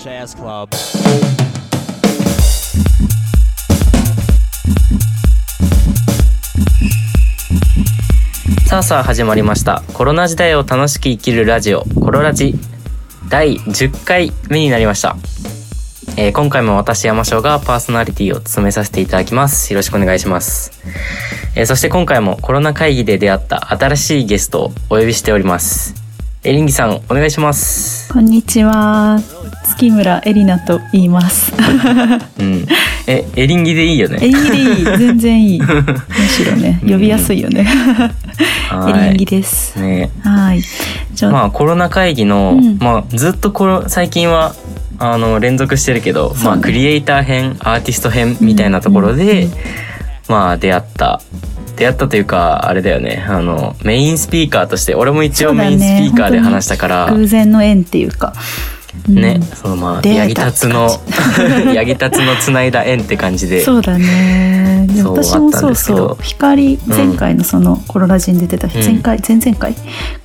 Jazz Club. さあさあ始まりました。コロナ時代を楽しく生きるラジオ。コロラジ第10回目になりました、えー今回も私山椒がパーソナリティを務めさせていただきます。よろしくお願いします、えーそして今回もコロナ会議で出会った新しいゲストをお呼びしております。エリンギさんお願いします。こんにちは。月村エリナと言います。うん。えエリンギでいいよね。エリンギでいい。全然いい。むしろね呼びやすいよね。エリンギです。ね。はい。まあコロナ会議の、うん。まあずっとこの最近はあの連続してるけど、ね。まあクリエイター編アーティスト編みたいなところで、うんうん。まあ出会った出会ったというかあれだよね。あのメインスピーカーとして俺も一応メインスピーカーで話したから。偶然の縁っていうか、うん。ね、そのまあ出ヤギタツのヤギタツのつないだ縁って感じで。そうだね。私もそうそう。光前回のそのコロラジに出てた、ん。前回前々回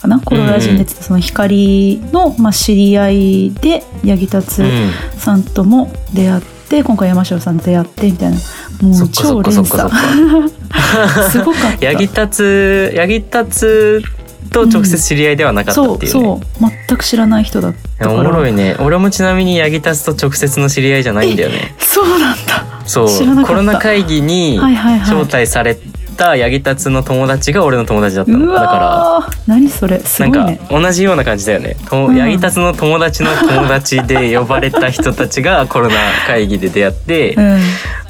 かな？コロラジに出てたその光の、まあ、知り合いで八木達うん。さんとも出会って今回山椒さんと出会ってみたいな。もそう超連鎖。すごかった。ヤギタツヤギタツと直接知り合いではなかったっていうね、そう全く知らない人だったおもろいね。俺もちなみにヤギタツと直接の知り合いじゃないんだよね。そうなんだ。そう。コロナ会議にはいはいはい招待されたヤギタツの友達が俺の友達だったうのだかわー何それ。すらなんごいね。か同じような感じだよね。とうん。ヤギタツの友達の友達で呼ばれた人たちがコロナ会議で出会って うん。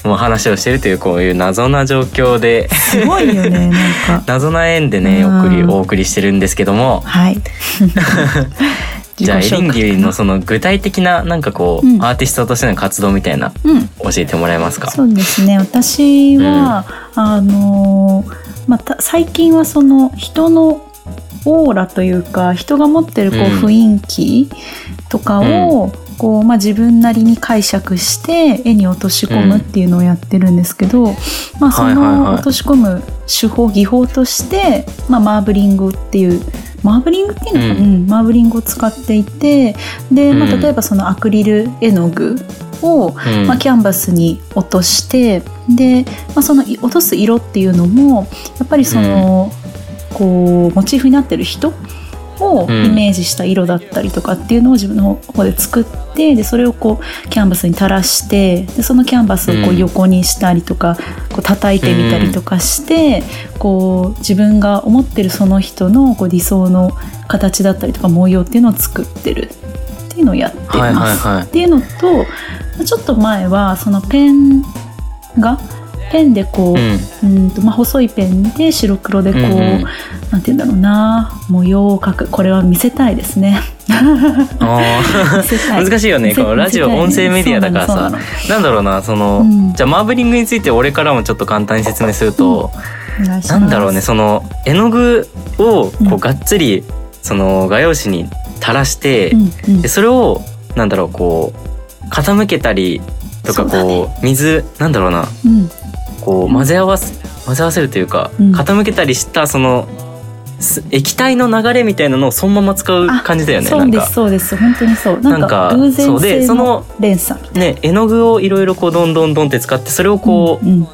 もう話をしてるというこういう謎な状況で。すごいよねなんか。謎な縁でねうん。お送りお送りしてるんですけども。はい じゃあエリンギのそその具体的ななんかこう、うん。アーティストとしての活動みたいなうん。教えてもらえますか？そうですね。私は、あのーまあた最近はその人のオーラというか人が持ってるこううん。雰囲気とかを、こうまあ、自分なりに解釈して絵に落とし込むっていうのをやってるんですけど、まあ、その落とし込む手法技法として、まあ、マーブリングっていうマーブリングっていうのかな、ううん。マーブリングを使っていてで、まあ、うん。例えばそのアクリル絵の具を、うん。まあ、キャンバスに落としてで、まあ、そのい落とす色っていうのもやっぱりその、こうモチーフになってる人をうん。イメージした色だったりとかっていうのを自分の方で作ってでそれをこうキャンバスに垂らしてでそのキャンバスをこううん。横にしたりとか、こう叩いてみたりとかして、こう自分が思ってるその人のこう理想の形だったりとか模様っていうのを作ってるっていうのをやってます。はいはいはい。っていうのとちょっと前はそのペンがペンでこう,、うん。うんとまあ、細いペンで白黒でこう、うんうん。なんて言うんだろうな模様を描く。これは見せたいですね。難しいよね。このラジオ音声メディアだからさ。なんだろうなその、うん。じゃあマーブリングについて俺からもちょっと簡単に説明すると、お願いします。なんだろうねその絵の具をこうん。うがっつりその画用紙に垂らして、うんうん。でそれをなんだろうこう傾けたりとかこう水なんだろうな。うんこう混ぜ合わせ混ぜ合わせるというか、うん。傾けたりしたそのす液体の流れみたいなのをそのまま使う感じだよねそうなんか。ですそうです。本当にそう。なんかか偶然性のその連鎖ね絵の具をいろいろこうどんどんどんって使ってそれをなこう、うんうん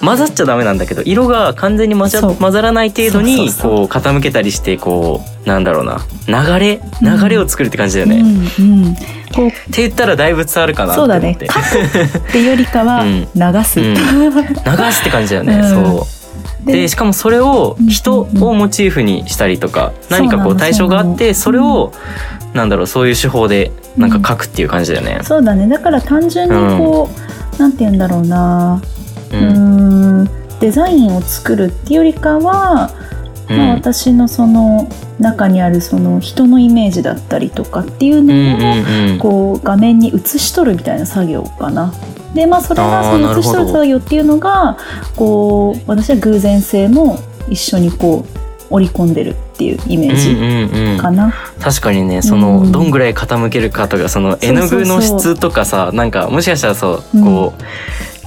混ざっちゃダメなんだけど色が完全に混ざ混ざらない程度にこう傾けたりしてこうなんだろうな。流れうん流れを作るって感じだよね、うんってうん。こう言ったらだいぶ伝わるかなってそうだ 思ってね。書くってよりかはうん。流す、うん。流すって感じだよね、うん。そう。でしかもそれをうん人をモチーフにしたりとか、何かこう対象があってそれをなんだろうそういう手法でなんか書くっていう感じだよね。そうだね。だから単純にこう、なんて言うんだろうなうん。デザインを作るっていうよりかは、うん。まあ、私のその中にあるその人のイメージだったりとかっていううんのうんうん。をこう画面に映し取るみたいな作業かな。でまあそれがそのなるほど。映し取る作業っていうのがこう私は偶然性も一緒にこう織り込んでるっていうイメージうんうんうん。かな。確かにねその、うん。どんぐらい傾けるかとかその絵の具の質とかさなんかもしかしたらそううん。こう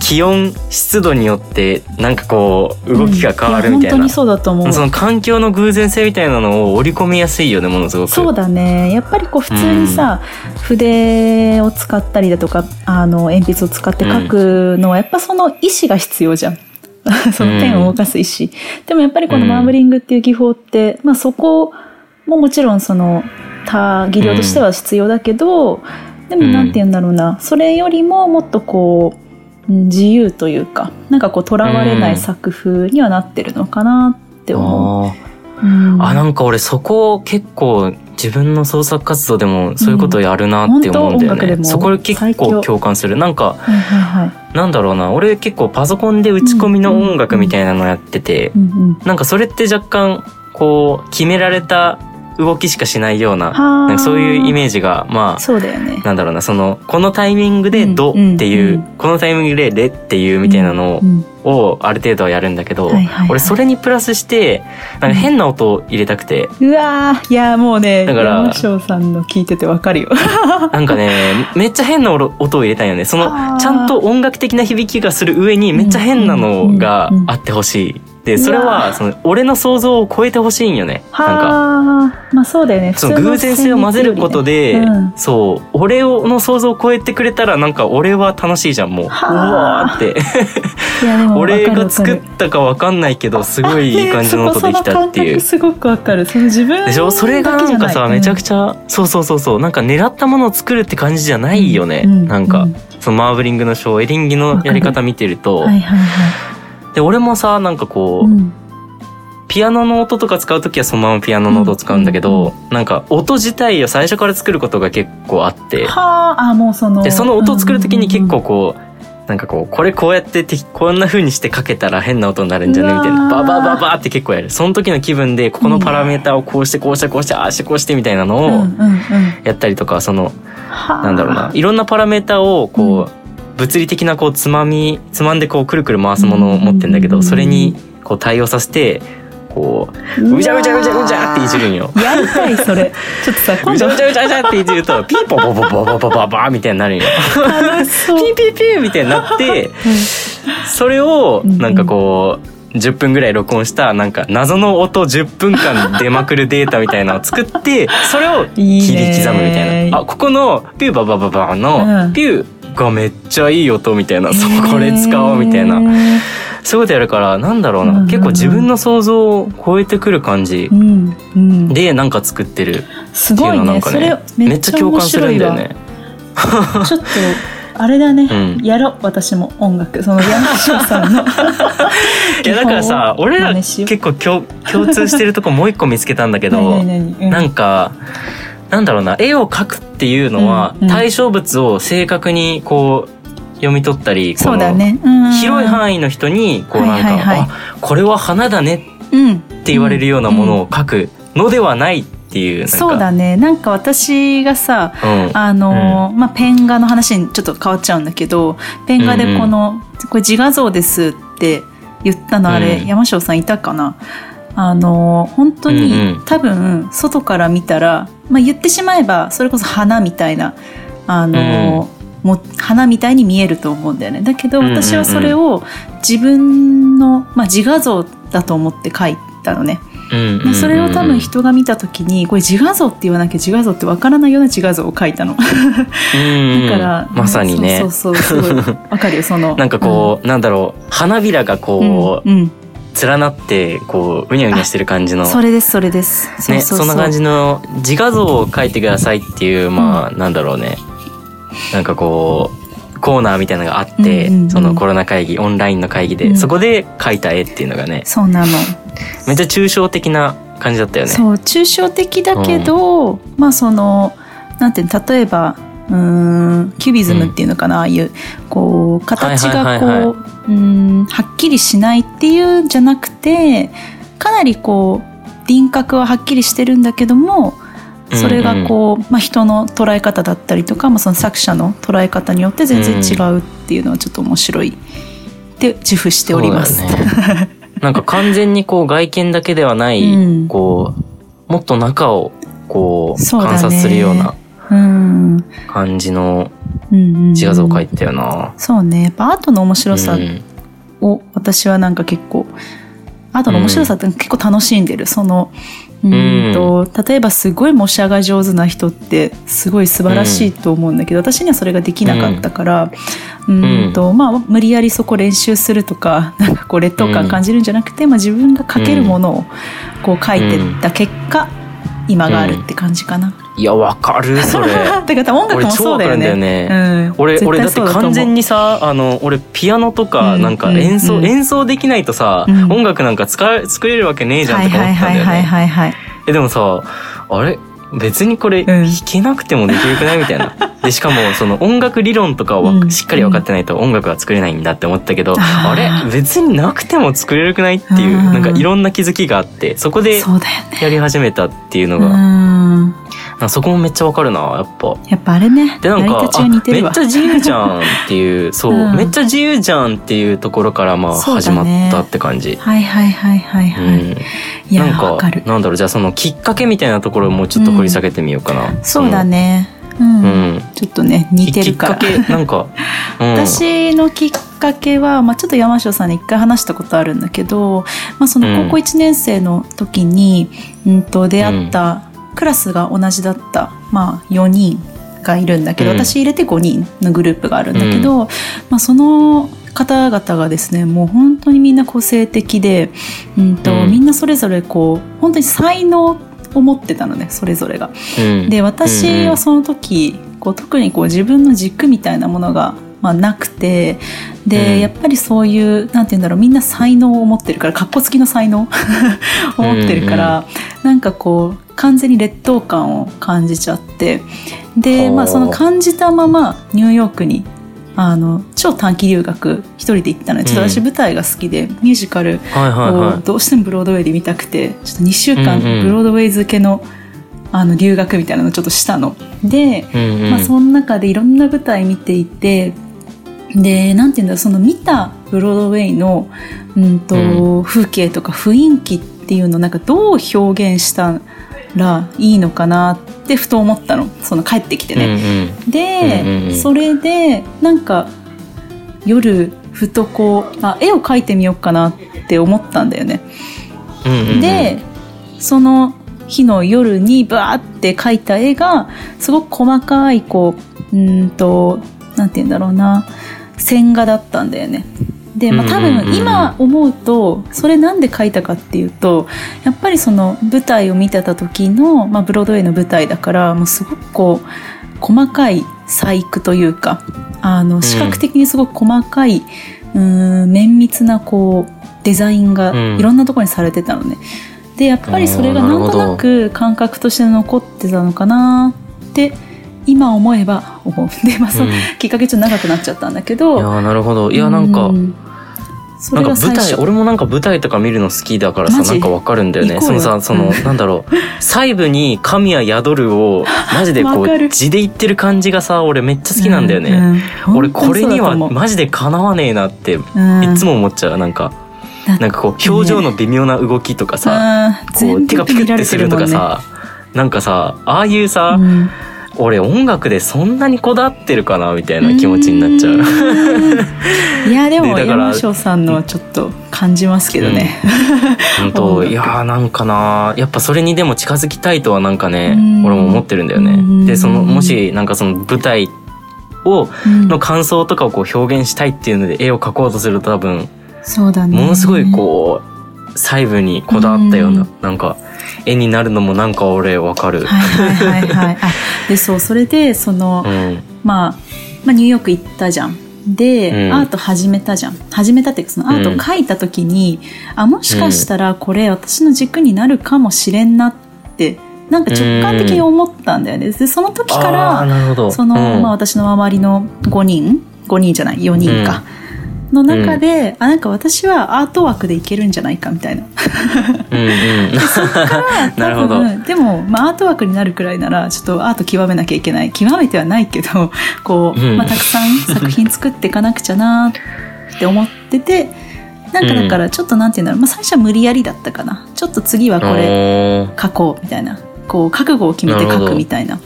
気温湿度によってなんかこう動きが変わるみたいな、うんや本当にそうだと思う。その環境の偶然性みたいなのを織り込みやすいよ。ねものすごくそうだね。やっぱりこう普通にさ、筆を使ったりだとかあの鉛筆を使って書くのはやっぱその意思が必要じゃん。そのペンを動かす意思。でもやっぱりこのマーブリングっていう技法って、まあそこももちろんその他技量としては必要だけど、でもなんて言うんだろうな、それよりももっとこううん自由というかなんかこうとらわれない作風にはなってるのかなって思う。あうん。ーあなんか俺そこ結構自分の創作活動でもそういうことをやるなって思うんだよね、うんそこ結構共感する。なんかはいはいはい。なんだろうな。俺結構パソコンで打ち込みの音楽みたいなのやってて、うんうん。なんかそれって若干こう決められた動きしかしないようなはあ。なんかそういうイメージがまあそうだよね。なんだろうなそのこのタイミングで「ド」っていう、うんうん。このタイミングで「レ」っていうみたいなのうんをある程度はやるんだけど、はいはいはい。俺それにプラスしてなんか変な音を入れたくて、うわーいやもうねだから山椒さんの聞いててわかるよ。なんかねめっちゃ変な音を入れたいよね。そあのー。ちゃんと音楽的な響きがする上にめっちゃ変なのがあってほしい。でそれうわはその俺の想像を超えてほしいんよね。なんか。はあまあそうだよね。その偶然性を混ぜることで、普通の旋律よりね。そう。俺をの想像を超えてくれたらなんか俺は楽しいじゃんもう。うはあわーって。俺が作ったかわかんないけどすごいいい感じの音できたっていう。ねすごくわかる。その自分でしょ？それがなんかさめちゃくちちゃそうそうそうそう。なんか狙ったものを作るって感じじゃないよね、なんか、そのマーブリングのショーエリンギのやり方見てると、はいはいはで俺もさなんかこい。う、うん。ピアノの音とか使う時はそのままピアノの音を使うんだけど、なんか音自体を最初から作ることが結構あって。はああもうそのでその音を作る時に結構こうなんかこうこれこうやっててこんな風にしてかけたら変な音になるんじゃねみたいな。ババババって結構やる。その時の気分でここのパラメータをこうしてこうしてこうしてああしてこうしてみたいなのをうんうんうん。やったりとかそのはあ。なんだろうな。いろんなパラメータをこう物理的なこうつまみつまんでこうくるくる回すものを持ってんだけどそれにこう対応させてこううじゃうじゃうじゃうじゃっていじるんよ。やりたいそれ。ちょっとさ今度。うじゃうじゃうじゃうじゃっていじるとピーポポポポポポポポみたいになるんよ。ピーピーピーみたいになってそれをなんかこう10分ぐらい録音したなんか謎の音10分間出まくるデータみたいなのを作ってそれを切り刻むみたいな。あここのピューババババうん。のピューがめっちゃいい音みたいなそうこれ使おうみたいなそういうことやるからなんだろううんうんうなん結構自分の想像を超えてくる感じうんうんでなんか作ってるっていうのはなんかねねめっちゃ共感するんだよね。ちょっとあれだね、うんやろう私も音楽その山椒さんのいやだからさ俺ら結構共共通してるとこもう一個見つけたんだけどなんかなんだろうな絵を描くっていうのはうんうん。対象物を正確にこう読み取ったりこそうだのね、うん。広い範囲の人にこうなんかはいはい。はいあこれは花だねうん。っって言われるようなものを描くのではないっていうそうだね。なんか私がさうん。あの、まあ、ペン画の話にちょっと変わっちゃうんだけどペン画でこの、これ自画像ですって言ったのあれ、うん。山椒さんいたかな？あの本当に、うんうん。多分外から見たら、まあ、言ってしまえばそれこそ花みたいなあの、もう花みたいに見えると思うんだよね。だけどうんうんうん。私はそれを自分の、まあ、自画像だと思って描いたのね。うんうんうんうんそれを多分人が見た時にこれ自画像って言わなきゃ自画像ってわからないような自画像を描いたの。うんうん。だから、まさにね。そうそうそうわかるよその。なんかこう、なんだろう。花びらがこう、うん、うん連なってこううにゃうにゃしてる感じのそれですそれです。ね、そんな感じの自画像を描いてくださいっていうまあ、なんだろうね。なんかこうコーナーみたいなのがあって、うんうんうん。そのコロナ会議オンラインの会議で、うん。そこで描いた絵っていうのがねそうなの、めっちゃ抽象的な感じだったよね。そう抽象的だけど、まあそのなんて例えばうーんキュビズムっていうのかな、ああいうこう形がこう、はいはいうーんはっきりしないっていうんじゃなくてかなりこう輪郭ははっきりしてるんだけどもそれがこう、まあ、人の捉え方だったりとか、まあ、その作者の捉え方によって全然違うっていうのはちょっと面白いって自負しております。ね。なんか完全にこう外見だけではない、うんこうもっと中をこう観察するようなうん感じのうん。うんうん自画像描いてたよな。そうね。やっぱアートの面白さうん。を私はなんか結構アートの面白さって結構楽しんでる、そのうーんと例えばすごい模写が上手な人ってすごい素晴らしいと思うんだけど、私にはそれができなかったから、うーんとまあ無理やりそこ練習するとか なんかこう劣等感感じるんじゃなくて、まあ、自分が描けるものをこう描いてった結果、今があるって感じかな。いや、わかる、それ。だから音楽もそうだよね。俺超わかるんだようん、俺、俺だって完全にさ、あの、俺ピアノとか、うんなんか演奏、うん。演奏できないとさ、うん。音楽なんか使え、作れるわけねえじゃんはいとか思ったんだよね。でもさ、あれ？別にこれん。弾けなくてもできるくないみたいな。で、しかもその音楽理論とかをしっかり分かってないと音楽は作れないんだって思ったけど、あー。あれ？別になくても作れるくないっていう、うん。なんかいろんな気づきがあって、そこで。やり始めたっていうのうが、そこもめっちゃわかるな、やっぱ。やっぱあれね、でなんかめっち。ゃ自由じゃんっていう そう、うんめっちゃ自由じゃんっていうところからまあ始ねまったって感じ。はいはいはいはいはい。うん、いやなんか。なんだろうじゃあそのきっかけみたいなところをもうちょっと掘り下げてみようかな。そうだね。う。んん。ちょっとね似てるから。きっかけなんか、うん、私のきっかけは、まあ、ちょっと山椒さんに一回話したことあるんだけど、まあ、その高校1年生の時に、うん、と出会った、クラスが同じだった、まあ、4人がいるんだけど、うん。私入れて5人のグループがあるんだけど、まあ、その方々がですねもう本当にみんな個性的で、うんとうん。みんなそれぞれこう本当に才能を持ってたのねそれぞれが。うん、で私はその時、こう特にこう自分の軸みたいなものが、まあ、なくてで、うん。やっぱりそういうなんて言うんだろうみんな才能を持ってるからかっこつきの才能を 持ってるから、なんかこう完全に劣等感を感じちゃってで、まあ、その感じたままニューヨークにあの超短期留学一人で行ったのよちょっと私舞台が好きで、ミュージカルをはどうしてもブロードウェイで見たくてちょっと2週間うんうん。ブロードウェイ漬けの,、あの留学みたいなのをちょっとしたの。で、い。うんうん。まあ、その中でいろんな舞台見ていてでなんていうんだろうその見たブロードウェイの、うんと風景とか雰囲気っていうのをなんかどう表現したらいいのかなってふと思ったのその帰ってきてね。うんうんで、うんうんうんそれでなんか夜ふとこうあ絵を描いてみようかなって思ったんだよね。うんうんうん、でその日の夜にバーって描いた絵がすごく細かいこううーんとなんて言うんだろうな線画だったんだよね。で、まあ、多うんうんうんうん。分今思うとそれなんで描いたかっていうとやっぱりその舞台を見てた時の、まあ、ブロードウェイの舞台だからもうすごくこう細かい細工というかあの視覚的にすごく細かい、うーん綿密なこうデザインがうん。いろんなところにされてたのね。でやっぱりそれがなんとなく感覚として残ってたのかなって今思えば思 う。でまあそのうん。きっかけちょっと長くなっちゃったんだけいど。やーなるほど。いやなんか、うそなんか舞台俺もなんか舞台とか見るの好きだからさなんかわかるんだよね。そうのさその、うん。なんだろう。細部に神谷宿るを マジでこう字で言ってる感じがさ俺めっちゃ好きなんだよね、うん俺これにはマジでかなわねえなっていうん。つも思っちゃう。なんかなんかこう表情の微妙な動きとかさ、うんこう手がピクってするとかさ、なんかさああいうさ、てるもん。ね俺音楽でそんなにこだわってるかなみたいな気持ちになっちゃう。うんいやでも山椒さんのはちょっと感じますけどね。本音当楽いやーなんかなやっぱそれにでも近づきたいとはなんかねうん俺も思ってるんだよね。うんでそのもしなんかその舞台をうんの感想とかをこう表現したいっていうので絵を描こうとすると多分そうだね。ものすごいこう細部にこだわったようなうんなんか絵になるのもなんか俺わかる。はいはいはいはい。あでそうそれでその、うんまあ、まあニューヨーク行ったじゃん。で、うんアート始めたじゃん。始めたっていうかそのアートを描いた時に、あもしかしたらこれ私の軸になるかもしれんなってなんか直感的に思ったんだよね。でその時からその、うんまあ、私の周りの5人5人じゃない4人か、の中で、あなんか私はアート枠でいけるんじゃないかみたいな。うんうん。なるほど。多分でも、まあ、アート枠になるくらいならちょっとアート極めなきゃいけない極めてはないけど こう、うん。まあ、たくさん作品作っていかなくちゃなって思っててなんかだからちょっとなんていうんだろう、まあ、最初は無理やりだったかな。ちょっと次はこれれ書こうみたいな。こう覚悟を決めて書くみたいな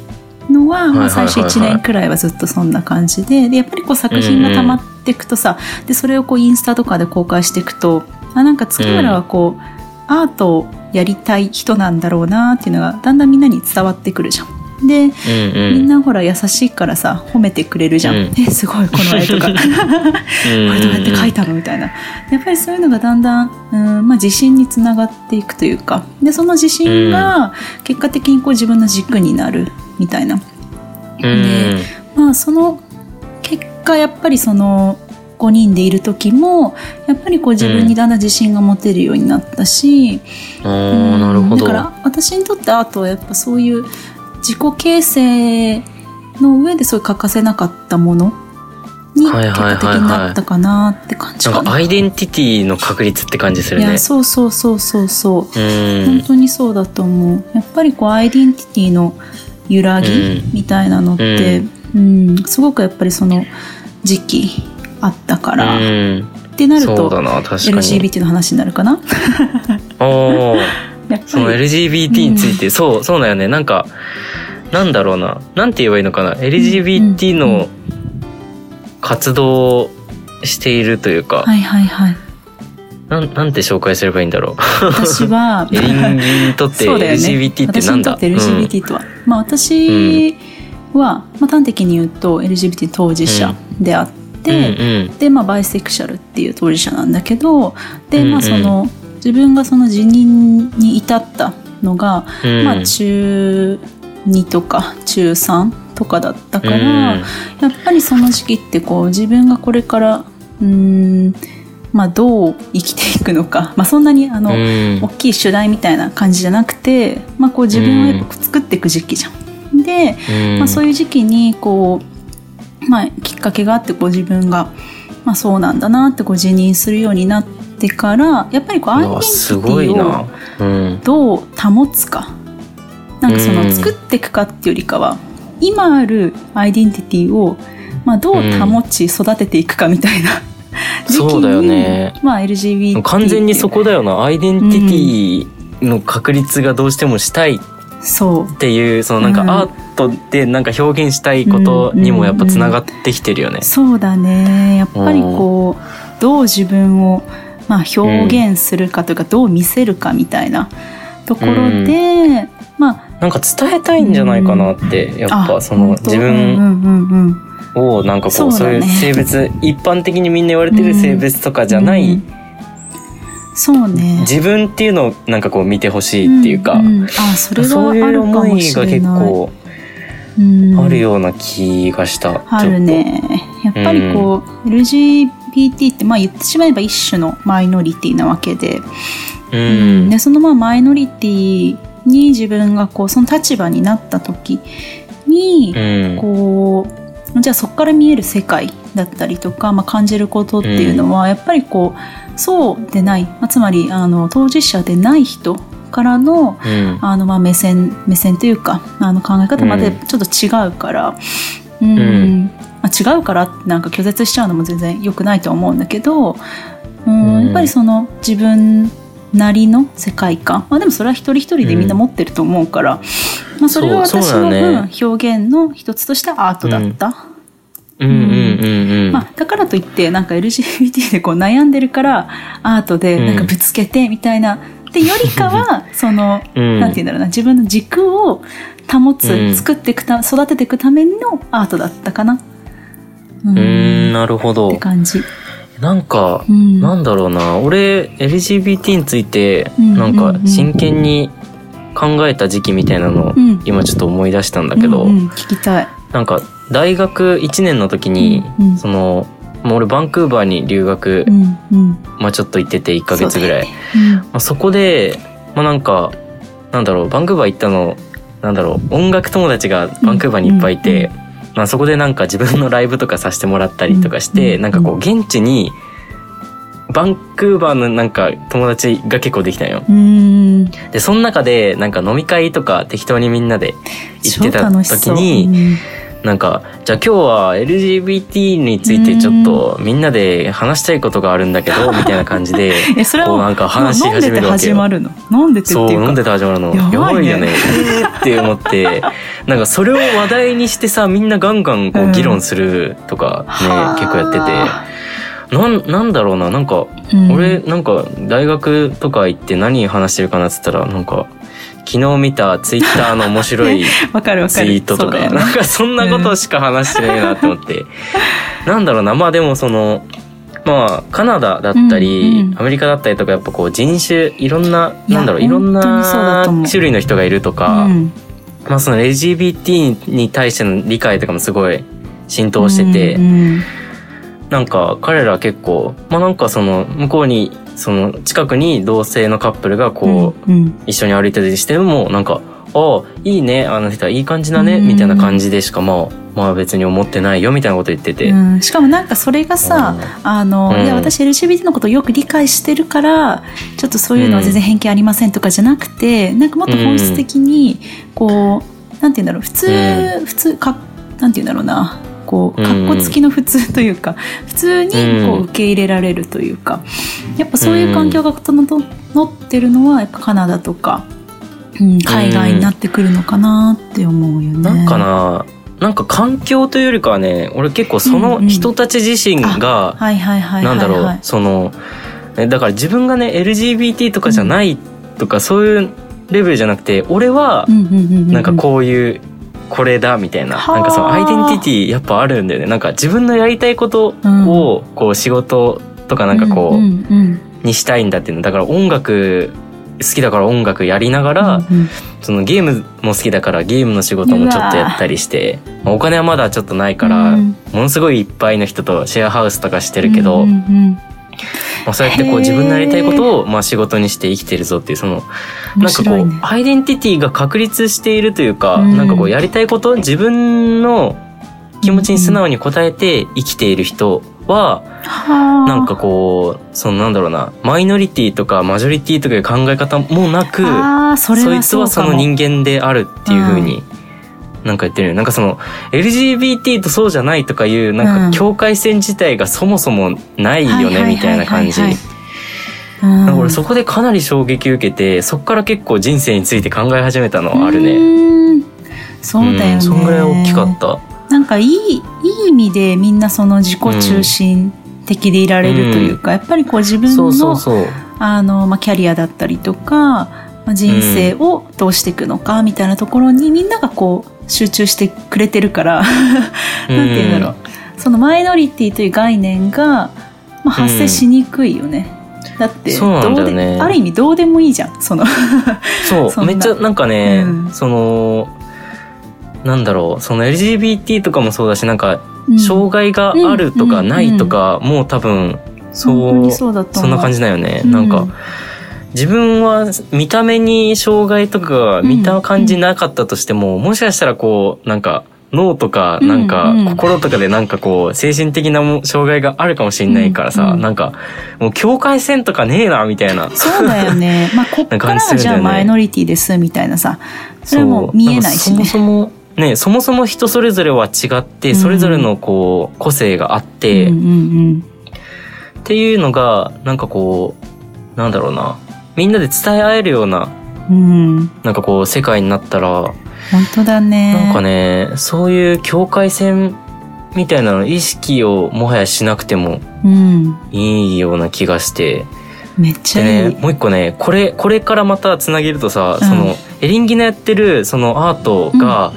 のは、まあ、最初1年くらいはずっとそんな感じででやっぱりこう作品が溜まっていくとさ、でそれをこうインスタとかで公開していくとあなんか月村はこう、アートをやりたい人なんだろうなっていうのがだんだんみんなに伝わってくるじゃん。で、うんうんみんなほら優しいからさ褒めてくれるじゃん。うんえすごいこの絵とか これどうやって描いたのみたいな。やっぱりそういうのがだんだん、うんまあ、自信につながっていくというかでその自信が結果的にこう自分の軸になるみたいな。うんでまあその結果やっぱりその5人でいる時もやっぱりこう自分にだんだん自信が持てるようになったし、なるほど。だから私にとってアートはやっぱそういう自己形成の上でそういう欠かせなかったものにはい結果的になったかなって感じかな。アイデンティティの確立って感じするね。いやそうそうそうそうそう、うん。本当にそうだと思う。やっぱりこうアイデンティティの揺らぎうん。みたいなのって、うんすごくやっぱりその時期あったから、うん。ってなると LGBT の話になるかな？お その LGBT について、そうそうだよね。なんかなんだろうな。なんて言えばいいのかな？LGBT うんうんの活動をしているというか、はいはいはい。なんなんて紹介すればいいんだろう。私は エリンギにとって LGBT ってなんだ？私にとって LGBT とは、まあ私は、まあ、端的に言うと LGBT 当事者であって、うんうん。でまあバイセクシャルっていう当事者なんだけどでまあその自分がその辞任に至ったのが、うん。まあ中2とか中3とかだったから、うん。やっぱりその時期ってこう自分がこれからうーんまあどう生きていくのか、まあ、そんなにあの、うん。大きい主題みたいな感じじゃなくて、まあ、こう自分をやっぱ作っていく時期じゃん。で、うん。まあ、そういう時期にこう、まあ、きっかけがあってこう自分が、まあ、そうなんだなってこう自認するようになってからやっぱりこうアイデンティテごいな。ィをうん。どう保つか。なんかそうん。の作っていくかっていうよりかは今あるアイデンティティをまあどう保ち育てていくかみたいな時期に、そうだよね。まあ、LGBT 完全にそこだよな。アイデンティティの確立がどうしてもしたいそう。っていうそのなんかうん。アートでなんか表現したいことにもやっぱつながってきてるよね。そうだね。やっぱりこうどう自分を、まあ、表現するかというか、どう見せるかみたいなところで、まあなんか伝えたいんじゃないかなってやっぱあその自分うんうんうんうん。をなんかこそうそういう性別一般的にみんな言われてる性別とかじゃないうんそうね。自分っていうのをなんかこう見てほしいっていうかんん。あそれがそういうあるか思もしいが結れない。構うん。あるような気がした。あるね。やっぱりこう、LGBT ってまあ言ってしまえば一種のマイノリティなわけで。ううん。んでそのまあマイノリティに自分がこうその立場になった時に、うん。こうじゃあそこから見える世界だったりとか、まあ、感じることっていうのは、やっぱりこうそうでない、まあ、つまりあの当事者でない人からのうん。あのまあ目線目線というかあの考え方までちょっと違うから、うん。うん。まあ、違うからなんか拒絶しちゃうのも全然良くないとは思うんだけど、うんうん。やっぱりその自分なりの世界観、まあ、でもそれは一人一人でみんな持ってると思うから、まあ、それは私の、表現の一つとしてアートだった。だからといってなんか LGBT でこう悩んでるからアートでなんかぶつけてみたいな、ってよりかは その、うん。なんて言うんだろうな自分の軸を保つ、うん。作っていくた育てていくためのアートだったかな。うん。なるほど。って。感じ。なんかう、ん、なんだろうな。俺 LGBT についてうん。なんか真剣に考えた時期みたいなのをうん。今ちょっと思い出したんだけど、うんうん。聞きたい。なんか大学1年の時に、うんうん。そのもう俺バンクーバーに留学、うんうん。まあちょっと行ってて1ヶ月ぐらい。そ,、うん。まあ、そこでまあなんかなんだろうバンクーバー行ったのなんだろう音楽友達がバンクーバーにいっぱいいて、まあ、そこでなんか自分のライブとかさせてもらったりとかして、うんなんかこう現地にバンクーバーのなんか友達が結構できたんよ。うんでその中でなんか飲み会とか適当にみんなで行ってた時に、なんかじゃあ今日は LGBT についてちょっとみんなで話したいことがあるんだけど みたいな感じでえそれはこうなんか話し始めるわけよ。飲んでて始まるの？飲んでてってそう飲んでて始まるの？やばいよね。えーって思って。なんかそれを話題にしてさみんなガンガンこうんう議論するとかね、はあ。結構やってて。なんなんだろうな。なんかうん。俺なんか大学とか行って何話してるかなっつったらなんか昨日見たツイッターの面白い ツイートとか、ね。なんかそんなことしか話してないなって思って、なんだろうな。まあでもそのまあカナダだったり、うんうんアメリカだったりとかやっぱこう人種いろんななんだろういろんな種類の人がいるとか、うん。まあその LGBT に対しての理解とかもすごい浸透してて、うんうん。なんか彼ら結構まあなんかその向こうにその近くに同性のカップルがこう、うんうん。一緒に歩いてたりしてもなんか「ああいいねあの人はいい感じだね」うん。みたいな感じでしかまあまあ別に思ってないよみたいなこと言ってて、うん。しかもなんかそれがさ、あの、うん。いや私 LGBT のことをよく理解してるからちょっとそういうのは全然偏見ありませんとかじゃなくて、なんかもっと本質的にこうなんて言うんだろう普通、う普通かなんて言うんだろうなこううん。かっこつきの普通というか 普通にこう受け入れられるというかやっぱそういう環境が整ってるのはやっぱカナダとか、うん、海外になってくるのかなって思うよね。なんかななんか環境というよりかはね俺結構その人たち自身が、なんだろうそのえだから自分がね LGBT とかじゃないとか、そういうレベルじゃなくて俺はなんかこういうこれだみたいな、はあ。なんかそのアイデンティティやっぱあるんだよね。なんか自分のやりたいことをこう仕事とかなんかこう、にしたいんだっていうの。だから音楽好きだから音楽やりながら、うんうん。そのゲームも好きだからゲームの仕事もちょっとやったりして、まあお金はまだちょっとないから、うん。ものすごいいっぱいの人とシェアハウスとかしてるけど、うんうんまあ、そうやってこう自分のやりたいことをまあ仕事にして生きてるぞっていうそのうん、なんかこう、アイデンティティが確立しているというか、うん。なんかこうやりたいこと自分の気持ちに素直に応えて生きている人は、はあ。なんかこうそのなんだろうなマイノリティとかマジョリティとかいう考え方もなくそいそつはその人間であるっていう風になんか言ってるよなんかその LGBT とそうじゃないとかいうなんうんか境界線自体がそもそもないよねみたいな感じ。俺そこでかなり衝撃受けてそこから結構人生について考え始めたのはあるうね。そうだよね、んそんぐらい大きかった。なんかいいいい意味でみんなその自己中心的でいられるというか、やっぱりこう自分のそう。あの、まあ、キャリアだったりとか、まあ、人生をどうしていくのかみたいなところにみんながこう集中してくれてるからなんて言うんだろう。そのマイノリティという概念が、まあ、発生しにくいよね。だってそうなんだよね。どうである意味どうでもいいじゃん。その そう。めっちゃなんかね、うん。そのなんだろう。その LGBT とかもそうだしなんかうん。障害があるとかうんないとかもう多分そう,、そんな感じだよね、うん。なんか自分は見た目に障害とかが見た感じなかったとしても、もしかしたらこうなんか脳とかうんなんかうん。心とかでなんかこう精神的なも障害があるかもしれないからさ、うんうんなんかもう境界線とかねえなみたいな。そうだよね。まあ、こっからはじゃあマイノリティですみたいなさ。それも見えないしね。そもそもねそもそも人それぞれは違ってうんそれぞれのこう個性があって、うんうん。っていうのがなんかこうなんだろうなみんなで伝え合えるようなうん。うん。なんかこう世界になったら本当だね。なんかねそういう境界線みたいなの意識をもはやしなくてもうん。いいような気がしてめっちでゃいい。ねもう一個ねこれこれからまたつなげるとさ、うんそのエリンギのやってるそのアートが、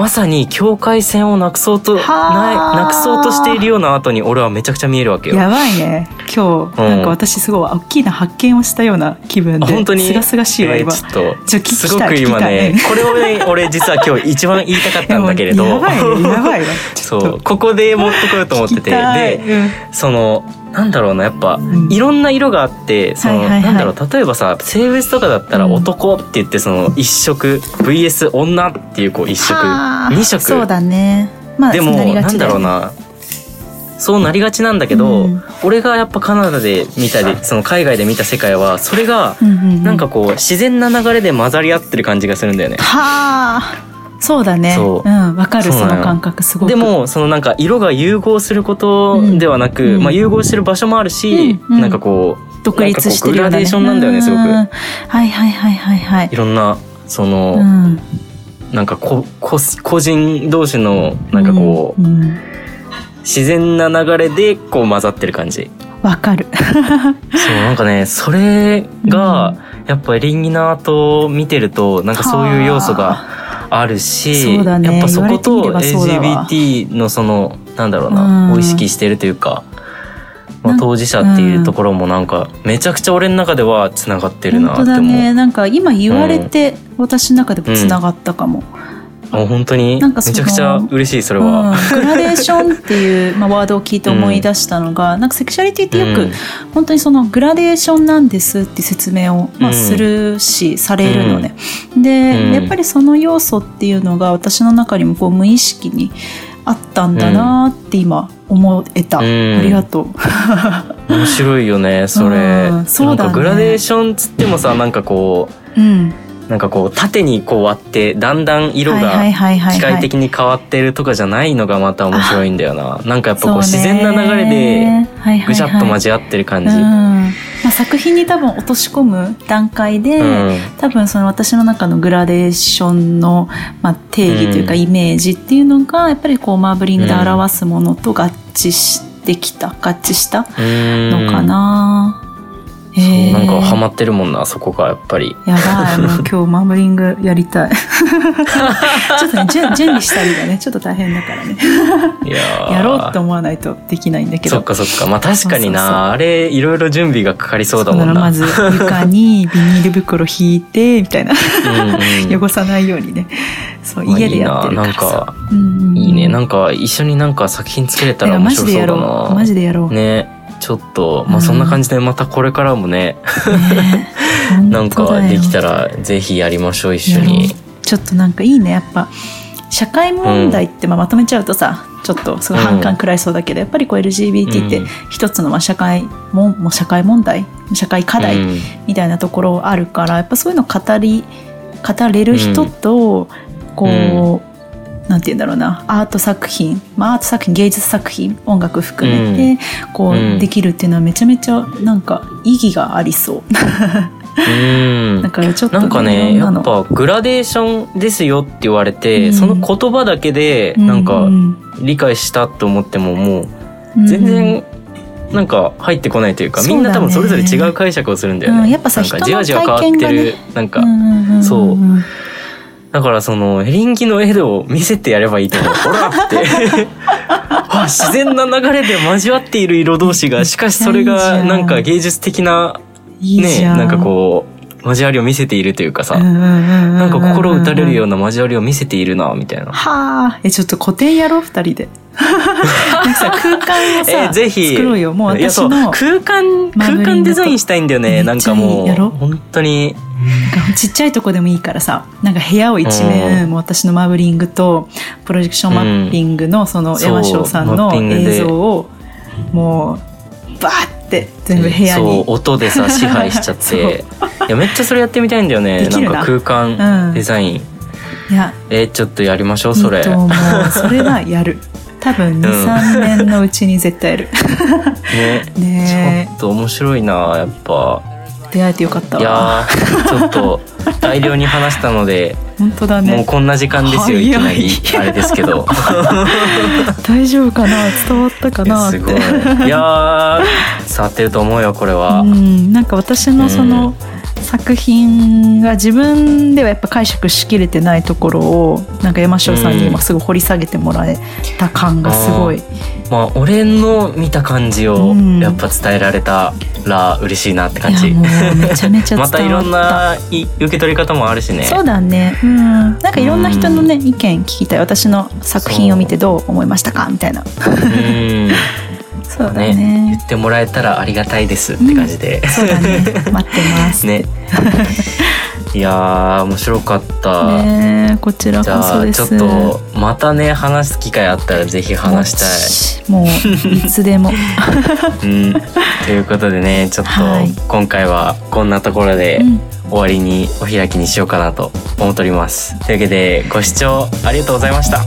まさに境界線をなくそうとはあないなくそうとしているようなアートに俺はめちゃくちゃ見えるわけよ。やばいね。今日、うんなんか私すごい大きな発見をしたような気分で。あ本当に？すがすがしいわ、えー今。ちょっとすごく今ね聞きたいこれをね俺実は今日一番言いたかったんだけれど やばいね、やばいわ。ち そうここで持ってこようと思っててでうんそのなんだろうなやっぱ、ん。いろんな色があってその、なんだろう例えばさ性別とかだったらうん。男って言ってその一色 VS 女っていうこう一色はあ二色。そうだね。まあ、でもなんちだろうなそうなりがちなんだけど、うん。俺がやっぱカナダで見たりその海外で見た世界はそれがなんかこう自然な流れで混ざり合ってる感じがするんだよね。はあ。そうだね。そう。うんわかるそのの感覚すごく。でもそのなんか色が融合することではなく、うん。まあ、融合してる場所もあるし、うんうん。なんかこう独立してるよね、グラデーションなんだよねすごく。うんはいはいはいはいはい。いろんなその、うん。なんかここ個人同士のなんかこう、うんうん。自然な流れでこう混ざってる感じ。わかる。そうなんかねそれがやっぱエリンギのアートを見てるとなんかそういう要素があるし、ね。やっぱそこ言と LGBT のそのなんだろうな、うん。を意識してるというか、まあ、当事者っていうところもなんかめちゃくちゃ俺の中ではつながってるな本当だって思う。ね。なんか今言われて私の中でもつながったかも、あ本当に？めちゃくちゃ嬉しいそれうん。は。グラデーションっていう、まあ、ワードを聞いて思い出したのが、なんかセクシャリティってよく、うん。本当にそのグラデーションなんですって説明を、まあ、うんするし、されるのね。で、うん。やっぱりその要素っていうのが私の中にもこう無意識にあったんだなって今思えた、うん。ありがとう。面白いよねそれ、うん。そうだね。グラデーションつってもさなんかこうん、うなんかこう縦にこう割ってだんだん色が機械的に変わってるとかじゃないのがまた面白いんだよな。なんかやっぱこう自然な流れでぐしゃっと交わってる感じ。うん。まあ、作品に多分落とし込む段階で、うん。多分その私の中のグラデーションの、まあ、定義というかうん。イメージっていうのがやっぱりこうマーブリングで表すものと合致してきた合致したのかな。なんかハマってるもんなそこがやっぱり。やばいもう 今日マーブリングやりたい。ちょっとね準準備したりがね。ちょっと大変だからね。いやー。やろうって思わないとできないんだけど。そっかそっか。まあ確かにな。あれいろいろ準備がかかりそうだもんな。まず 床にビニール袋引いてみたいな。うんうん汚さないようにね。そうまあ家でやってるからいいな。なんかうんいいね。なんか一緒になんか作品作れたら面マジでや白そうだな。ろう。マジでやろう、ねちょっとまうん。あそんな感じでまたこれからもね、ね。なんかできたらぜひやりましょう一緒に。ちょっとなんかいいね。やっぱ社会問題ってまあまとめちゃうとさ、ちょっとすごい反感食らいそうだけど、やっぱりこう LGBT ってうん。一つのまあ社会ももう社会問題社会課題うん。みたいなところあるからやっぱそういうの語り語れる人と、こう、なんて言うんだろうな。アート作品、まあ、アート作品芸術作品。音楽含めて、こう、うん。できるっていうのはめちゃめちゃなんか意義がありそう。うん。だからちょっと、なんかねやっぱグラデーションですよって言われて、うん。その言葉だけでなんか理解したと思ってももう全然なんか入ってこないというか、そうだね。みんな多分それぞれ違う解釈をするんだよね。うんやっぱさなんかじわじわ変わってる、体験がね。なんか、かそうだからそのエリンギの絵を見せてやればいいと思う。ほらって。あ自然な流れで交わっている色同士がしかしそれがなんか芸術的なねなんかこう交わりを見せているというかさ、なんか心打たれるようなな交わりを見せているなみたいな。はあ。えちょっと個展やろう二人で。空間をさ、えーぜひ。作ろうよ。もう私の空間空間デザインしたいんだよねなんかもう。本当に。ちっちゃいとこでもいいからさなんか部屋を一面、うもう私のマーブリングとプロジェクションマッピングのその山椒さんの映像をもうバーって全部部屋そうに音でさ支配しちゃって。いやめっちゃそれやってみたいんだよね。な。なんか空うん。間デザイン、いやえーちょっとやりましょうそれ。いいと思う。それはやる。多分23、年のうちに絶対やる。ね。ねちょっと面白いなやっぱ。え出会えてよかったいわやーちょっと大量に話したので、本当だもうねこんな時間ですよ早いいきなり。あれですけど。大丈夫かな？伝わったかな？ってすごい。いやー伝わってると思うよこれは、うん、なんか私のその作品が自分ではやっぱ解釈しきれてないところをなんか山椒さんに今すぐ掘り下げてもらえた感がすごい、まあ俺の見た感じをうん。やっぱ伝えられたら嬉しいなって感いじ、やもうめちゃめちゃ伝わまった。たいろんない受け取り方もあるしね。そうだね。うん。なんかいろんな人のね意見聞きたい。私の作品を見てどう思いましたか？みたいな。うんそうだね。ね言ってもらえたらありがたいですって感じで、そうだね。待ってます。ね。いやー面白かった、ねこちらじこそです。ゃあちょっとまたね話す機会あったらぜひ話したい。もういつでも。うん、ということでねちょっとはい。今回はこんなところでうん。終わりにお開きにしようかなと思っております。というわけでご視聴ありがとうございました